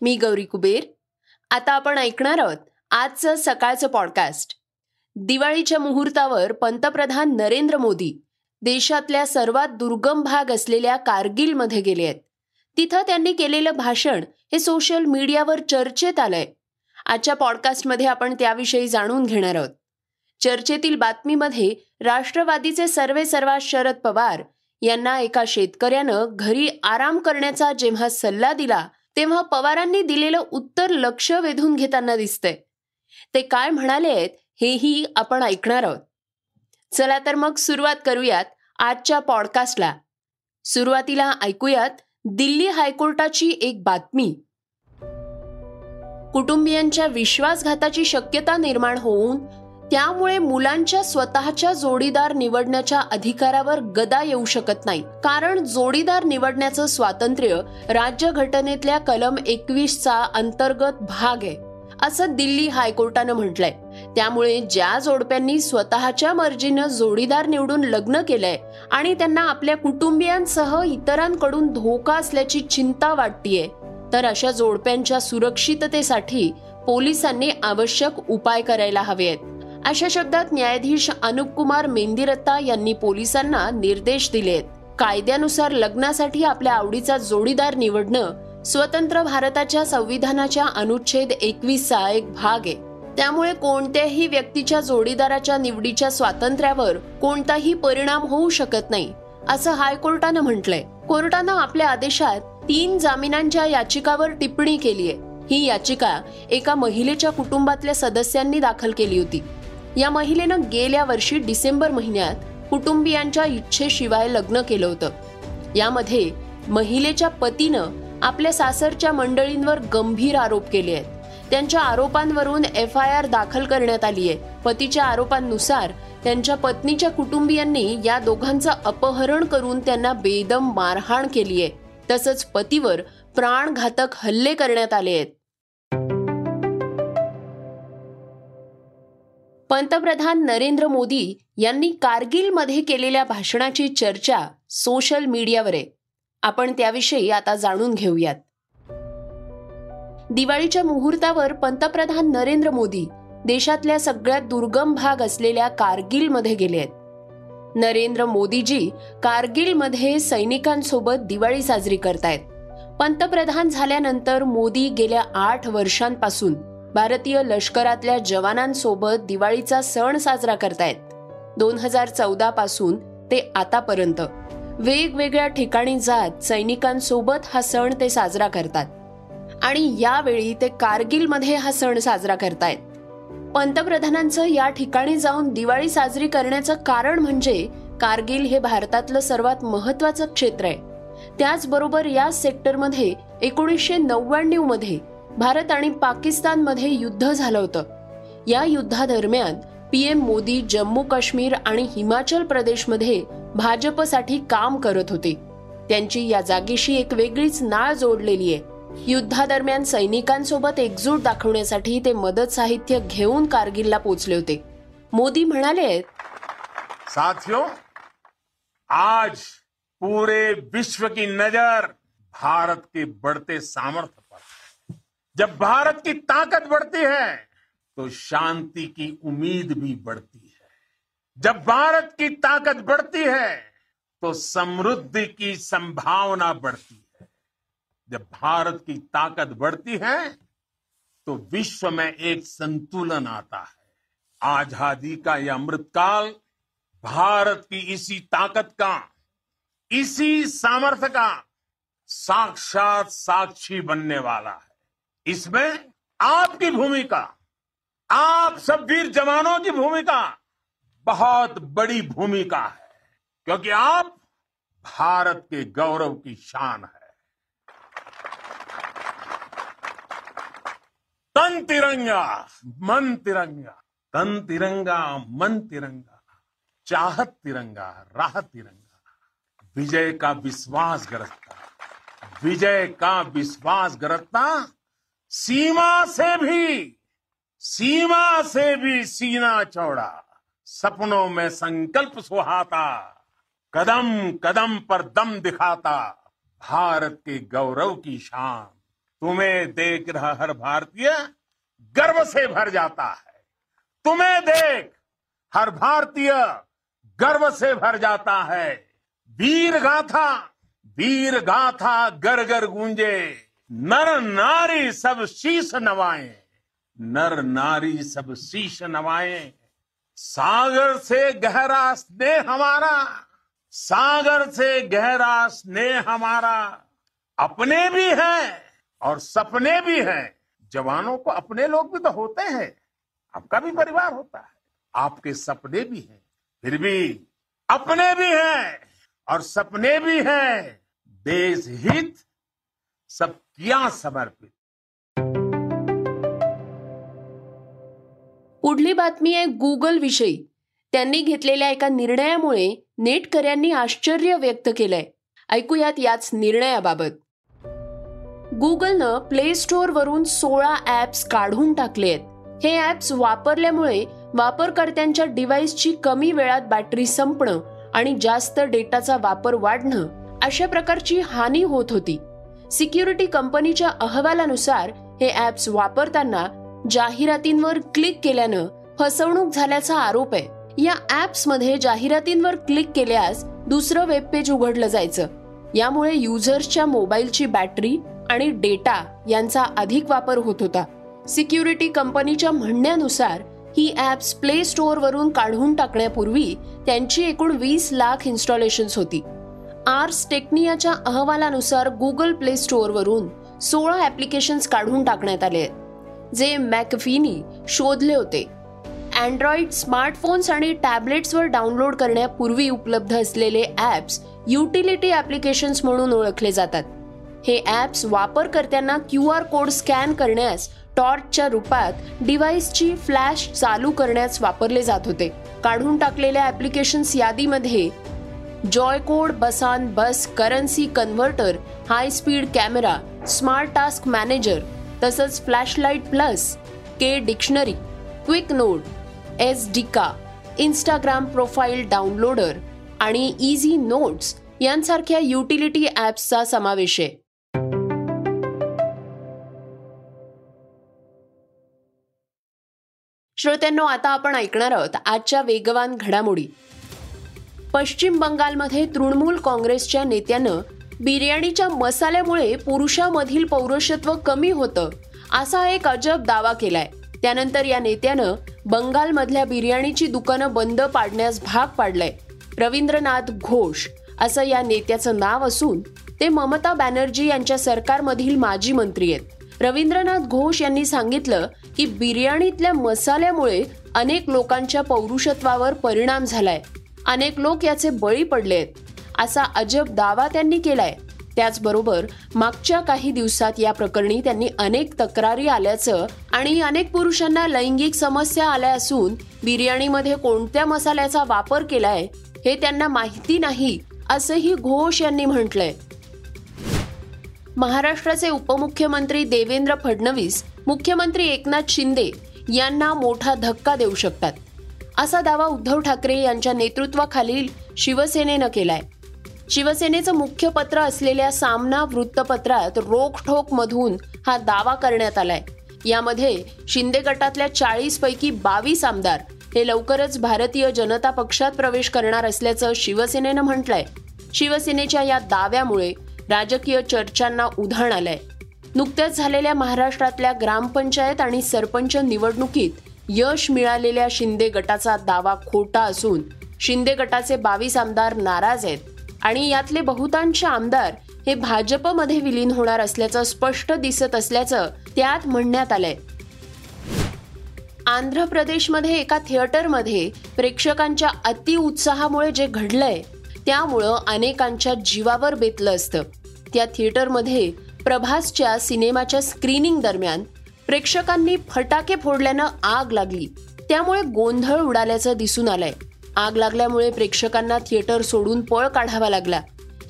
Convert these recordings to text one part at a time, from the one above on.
मी गौरी कुबेर. आता आपण ऐकणार आहोत आजचं सकाळचं पॉडकास्ट दिवाळीच्या मुहूर्तावर पंतप्रधान नरेंद्र मोदी देशातल्या सर्वात दुर्गम भाग असलेल्या कारगिलमध्ये गेले आहेत. तिथं त्यांनी केलेलं भाषण हे सोशल मीडियावर चर्चेत आलंय. आजच्या पॉडकास्टमध्ये आपण त्याविषयी जाणून घेणार आहोत. चर्चेतील बातमीमध्ये राष्ट्रवादीचे सर्वे सर्वा शरद पवार यांना एका शेतकऱ्यानं घरी आराम करण्याचा जेव्हा सल्ला दिला तेव्हा पवारांनी दिलेलं उत्तर लक्ष वेधून घेताना दिसतंय. ते काय म्हणाले आहेत हेही आपण ऐकणार आहोत. चला तर मग सुरुवात करूयात आजच्या पॉडकास्टला. सुरुवातीला ऐकूयात दिल्ली हायकोर्टाची एक बातमी. कुटुंबियांच्या विश्वासघाताची शक्यता निर्माण होऊन त्यामुळे मुलांच्या स्वतःच्या जोडीदार निवडण्याच्या अधिकारावर गदा येऊ शकत नाही कारण जोडीदार निवडण्याचं स्वातंत्र्य राज्यघटनेतल्या कलम एकवीसचा अंतर्गत भाग आहे असं दिल्ली हायकोर्टानं म्हटलंय. त्यामुळे ज्या जोडप्यांनी स्वतःच्या मर्जीनं जोडीदार निवडून लग्न केलंय आणि त्यांना आपल्या कुटुंबियांसह इतरांकडून धोका असल्याची चिंता वाटतीये तर अशा जोडप्यांच्या सुरक्षिततेसाठी पोलिसांनी आवश्यक उपाय करायला हवेत. अशा शब्दात न्यायाधीश अनुप कुमार मेंदिरत्ता यांनी पोलिसांना निर्देश दिलेत. कायद्यानुसार लग्नासाठी आपल्या आवडीचा जोडीदार निवडणं स्वतंत्र भारताच्या संविधानाच्या अनुच्छेद एकवीसचा एक भाग आहे. त्यामुळे कोणत्याही व्यक्तीच्या जोडीदाराच्या निवडीच्या स्वातंत्र्यावर कोणताही परिणाम होऊ शकत नाही असं हायकोर्टानं म्हटलंय. कोर्टानं आपल्या आदेशात तीन जामिनांच्या याचिकावर टिप्पणी केली आहे ही याचिका एका महिलेच्या कुटुंबातल्या सदस्यांनी दाखल केली होती. या महिलेनं गेल्या वर्षी डिसेंबर महिन्यात कुटुंबियांच्या इच्छेशिवाय लग्न केलं होतं. यामध्ये महिलेच्या पतीनं आपल्या सासरच्या मंडळींवर गंभीर आरोप केले आहेत. त्यांच्या आरोपांवरून एफ आय आर दाखल करण्यात आली आहे. पतीच्या आरोपांनुसार त्यांच्या पत्नीच्या कुटुंबियांनी या दोघांचं अपहरण करून त्यांना बेदम मारहाण केली आहे. तसंच पतीवर प्राणघातक हल्ले करण्यात आले आहेत. पंतप्रधान नरेंद्र मोदी यांनी कारगिलमध्ये केलेल्या भाषणाची चर्चा सोशल मीडियावर. आहे आपण त्याविषयी आता जाणून घेऊयात. दिवाळीच्या मुहूर्तावर पंतप्रधान नरेंद्र मोदी देशातल्या सगळ्यात दुर्गम भाग असलेल्या कारगिलमध्ये गेले आहेत. नरेंद्र मोदीजी कारगिलमध्ये सैनिकांसोबत दिवाळी साजरी करतायत. पंतप्रधान झाल्यानंतर मोदी गेल्या आठ वर्षांपासून भारतीय लष्करातल्या जवानांसोबत दिवाळीचा सण साजरा करतायत. दोन हजार चौदा पासून ते आतापर्यंत. वेगवेगळ्या ठिकाणी जात सैनिकांसोबत हा सण ते साजरा करतात. आणि यावेळी ते कारगिलमध्ये हा सण साजरा करतायत. पंतप्रधानांचं या ठिकाणी जाऊन दिवाळी साजरी करण्याचं कारण म्हणजे कारगिल हे भारतातलं सर्वात महत्वाचं क्षेत्र आहे. त्याचबरोबर या सेक्टरमध्ये एकोणीसशे नव्याण्णवमध्ये भारत आणि पाकिस्तानमध्ये युद्ध झालं होतं. या युद्धादरम्यान पीएम मोदी जम्मू काश्मीर आणि हिमाचल प्रदेशमध्ये भाजपसाठी काम करत होते. त्यांची या जागेशी एक वेगळीच नाळ जोडलेली आहे. युद्धादरम्यान सैनिकांसोबत एकजूट दाखवण्यासाठी ते मदत साहित्य घेऊन कारगिलला पोचले होते. मोदी म्हणाले साथियों आज पूरे विश्व की नजर भारत के बढ़ते सामर्थ्य जब भारत की ताकत बढ़ती है तो शांति की उम्मीद भी बढ़ती है। जब भारत की ताकत बढ़ती है तो समृद्धि की संभावना बढ़ती है। जब भारत की ताकत बढ़ती है तो विश्व में एक संतुलन आता है। आज़ादी का यह अमृतकाल, भारत की इसी ताकत का, इसी सामर्थ्य का साक्षात साक्षी बनने वाला है। इसमें आपकी भूमिका, आप सब वीर जवानों की भूमिका बहुत बड़ी भूमिका है, क्योंकि आप भारत के गौरव की शान है। तन तिरंगा, मन तिरंगा, तन तिरंगा, मन तिरंगा, चाहत तिरंगा, राह तिरंगा, विजय का विश्वास गरजता, विजय का विश्वास गरजता सीमा से भी, सीमा से भी सीना चौड़ा, सपनों में संकल्प सुहाता, कदम कदम पर दम दिखाता, भारत के गौरव की शान। तुम्हें देख रहा हर भारतीय गर्व से भर जाता है। तुम्हें देख हर भारतीय गर्व से भर जाता है। वीर गाथा वीर गाथा गर गर गूंजे। नर नारी सब शीश नवाए। नर नारी सब शीश नवाए। सागर से गहरा स्नेह हमारा। सागर से गहरा स्नेह हमारा। अपने भी हैं और सपने भी हैं। जवानों को अपने लोग भी तो होते हैं। आपका भी परिवार होता है। आपके सपने भी हैं। फिर भी अपने भी हैं और सपने भी हैं। देश हित सब किया समर्पित। पुढली बातमी आहे गुगल विषयी त्यांनी घेतलेल्या एका निर्णयामुळे नेटकऱ्यांनी आश्चर्य व्यक्त केलंय. ऐकूयात याच निर्णयाबाबत. गुगलनं प्ले स्टोअर वरून सोळा ऍप्स काढून टाकले आहेत. हे ऍप्स वापरल्यामुळे वापरकर्त्यांच्या डिव्हाइसची कमी वेळात बॅटरी संपणं आणि जास्त डेटाचा वापर वाढणं अशा प्रकारची हानी होत होती. सिक्युरिटी कंपनीच्या अहवालानुसार हे ऍप्स वापरताना जाहिरातींवर क्लिक केल्यानं फसवणूक झाल्याचा आरोप आहे. या ॲप्समध्ये जाहिरातींवर क्लिक केल्यास दुसरं वेब पेज उघडलं जायचं. यामुळे युजर्सच्या मोबाईलची बॅटरी आणि डेटा यांचा अधिक वापर होत होता. सिक्युरिटी कंपनीच्या म्हणण्यानुसार ही ऍप्स प्ले स्टोअरवरून काढून टाकण्यापूर्वी त्यांची एकूण वीस लाख इन्स्टॉलेशन्स होती. आर्स टेक्नियाच्या अहवालानुसार गुगल प्ले स्टोअरवरून सोळा ॲप्लिकेशन्स काढून टाकण्यात आले आहेत जे मॅकफीनी शोधले होते. अँड्रॉइड स्मार्टफोन्स आणि टॅबलेट्सवर डाउनलोड करण्यापूर्वी उपलब्ध असलेले ॲप्स युटिलिटी ॲप्लिकेशन्स म्हणून ओळखले जातात. हे ॲप्स वापरकर्त्यांना क्यू आर कोड स्कॅन करण्यास टॉर्चच्या रूपात डिव्हाइसची फ्लॅश चालू करण्यास वापरले जात होते. काढून टाकलेल्या ॲप्लिकेशन्स यादीमध्ये जॉयकोड बसान बस currency converter high speed camera smart task manager तसंच flashlight plus K dictionary quick note S डिका इंस्टाग्राम प्रोफाईल डाउनलोडर आणि इझी नोट्स यांसारख्या युटिलिटी ॲप्सचा समावेश आहे. श्रोत्यांनो आता आपण ऐकणार आहोत आजच्या वेगवान घडामोडी. पश्चिम बंगालमध्ये तृणमूल काँग्रेसच्या नेत्यानं बिर्याणीच्या मसाल्यामुळे पुरुषामधील पौरुषत्व कमी होतं असा एक अजब दावा केलाय. त्यानंतर या नेत्यानं बंगालमधल्या बिर्याणीची दुकानं बंद पाडण्यास भाग पाडलंय. रवींद्रनाथ घोष असं या नेत्याचं नाव असून ते ममता बॅनर्जी यांच्या सरकारमधील माजी मंत्री आहेत. रवींद्रनाथ घोष यांनी सांगितलं की बिर्याणीतल्या मसाल्यामुळे अनेक लोकांच्या पौरुषत्वावर परिणाम झालाय. अनेक लोक याचे बळी पडले आहेत असा अजब दावा त्यांनी केलाय. त्याचबरोबर मागच्या काही दिवसात या प्रकरणी त्यांनी अनेक तक्रारी आल्याचं आणि अनेक पुरुषांना लैंगिक समस्या आल्या असून बिर्याणीमध्ये कोणत्या मसाल्याचा वापर केलाय हे त्यांना माहिती नाही असंही घोष यांनी म्हटलंय. महाराष्ट्राचे उपमुख्यमंत्री देवेंद्र फडणवीस मुख्यमंत्री एकनाथ शिंदे यांना मोठा धक्का देऊ शकतात. असा दावा उद्धव ठाकरे यांच्या नेतृत्वाखालील शिवसेनेनं केलाय. शिवसेनेचं मुख्य पत्र असलेल्या सामना वृत्तपत्रात रोखठोक मधून हा दावा करण्यात आलाय. यामध्ये शिंदे गटातल्या चाळीस पैकी बावीस आमदार हे लवकरच भारतीय जनता पक्षात प्रवेश करणार असल्याचं शिवसेनेनं म्हटलंय. शिवसेनेच्या या दाव्यामुळे राजकीय चर्चांना उधाण आलंय. नुकत्याच झालेल्या महाराष्ट्रातल्या ग्रामपंचायत आणि सरपंच निवडणुकीत यश मिळालेल्या शिंदे गटाचा दावा खोटा असून शिंदे गटाचे बावीस आमदार नाराज आहेत आणि यातले बहुतांश आमदार हे भाजपमध्ये विलीन होणार असल्याचं स्पष्ट दिसत असल्याचं त्यात म्हणण्यात आलंय. आंध्र प्रदेशमध्ये एका थिएटरमध्ये प्रेक्षकांच्या अतिउत्साहामुळे जे घडलंय त्यामुळं अनेकांच्या जीवावर बेतलं असतं. त्या थिएटरमध्ये प्रभासच्या सिनेमाच्या स्क्रीनिंग दरम्यान प्रेक्षकांनी फटाके फोडल्यानं आग लागली. त्यामुळे गोंधळ उडाल्याचं दिसून आलंय. आग लागल्यामुळे प्रेक्षकांना थिएटर सोडून पळ काढावा लागला.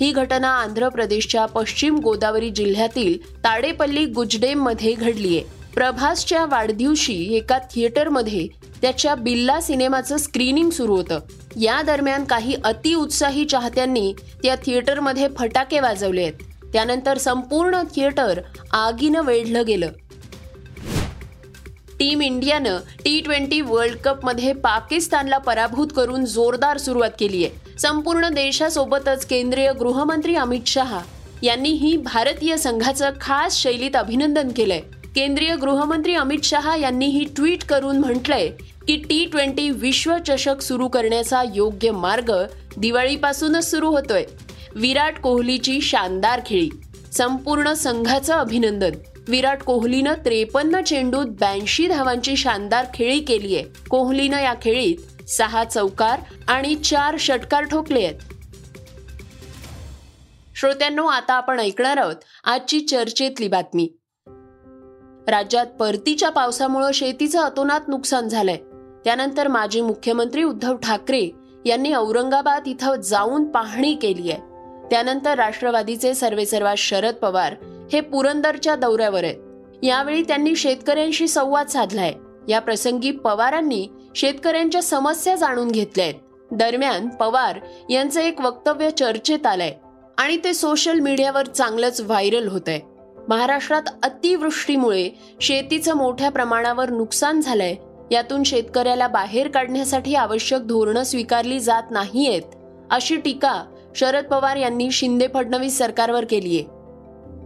ही घटना आंध्र प्रदेशच्या पश्चिम गोदावरी जिल्ह्यातील ताडेपल्ली गुजडेममध्ये घडलीय. प्रभासच्या वाढदिवशी एका थिएटरमध्ये त्याच्या बिल्ला सिनेमाचं स्क्रीनिंग सुरू होतं. या दरम्यान काही अतिउत्साही चाहत्यांनी त्या थिएटरमध्ये फटाके वाजवले आहेत त्यानंतर संपूर्ण थिएटर आगीनं वेढलं गेलं. टीम इंडियानं टी ट्वेंटी वर्ल्ड कपमध्ये पाकिस्तानला पराभूत करून जोरदार सुरुवात केली आहे. संपूर्ण देशासोबतच केंद्रीय गृहमंत्री अमित शहा यांनीही भारतीय संघाचं खास शैलीत अभिनंदन केलंय. केंद्रीय गृहमंत्री अमित शहा यांनीही ट्विट करून म्हटलंय की टी ट्वेंटी विश्वचषक सुरू करण्याचा योग्य मार्ग दिवाळीपासूनच सुरू होतोय. विराट कोहलीची शानदार खेळी. संपूर्ण संघाचं अभिनंदन. विराट कोहलीनं त्रेपन्न चेंडूत ब्याऐंशी धावांची शानदार खेळी केली आहे. कोहलीनं या खेळीत सहा चौकार आणि चार षटकार ठोकले आहेत. श्रोत्यांनो आता आपण ऐकणार आहोत आजची चर्चेतली बातमी. राज्यात परतीच्या पावसामुळे शेतीचं अतोनात नुकसान झालंय. त्यानंतर माजी मुख्यमंत्री उद्धव ठाकरे यांनी औरंगाबाद इथं जाऊन पाहणी केली आहे. त्यानंतर राष्ट्रवादीचे सर्वेसर्वा शरद पवार हे पुरंदरच्या दौऱ्यावर आहेत. यावेळी त्यांनी शेतकऱ्यांशी संवाद साधलाय. या प्रसंगी पवारांनी शेतकऱ्यांच्या समस्या जाणून घेतल्या आहेत दरम्यान पवार यांचं एक वक्तव्य चर्चेत आलंय आणि ते सोशल मीडियावर चांगलंच व्हायरल होत आहे महाराष्ट्रात अतिवृष्टीमुळे शेतीचं मोठ्या प्रमाणावर नुकसान झालंय. यातून शेतकऱ्याला बाहेर काढण्यासाठी आवश्यक धोरणं स्वीकारली जात नाहीयेत अशी टीका शरद पवार यांनी शिंदे फडणवीस सरकारवर केली आहे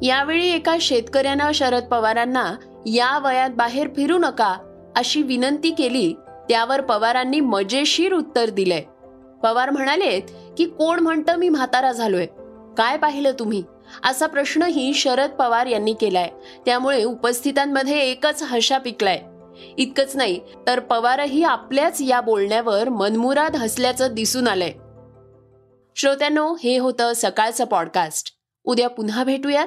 यावेळी एका शेतकऱ्यानं शरद पवारांना या वयात बाहेर फिरू नका अशी विनंती केली. त्यावर पवारांनी मजेशीर उत्तर दिलंय. पवार म्हणालेत की कोण म्हणतं मी म्हातारा झालोय? काय पाहिलं तुम्ही? असा प्रश्नही शरद पवार यांनी केलाय. त्यामुळे उपस्थितांमध्ये एकच हशा पिकलाय. इतकंच नाही तर पवारही आपल्याच या बोलण्यावर मनमुराद हसल्याचं दिसून आलंय. श्रोत्यांनो हे होतं सकाळचं पॉडकास्ट. उद्या पुन्हा भेटूयात.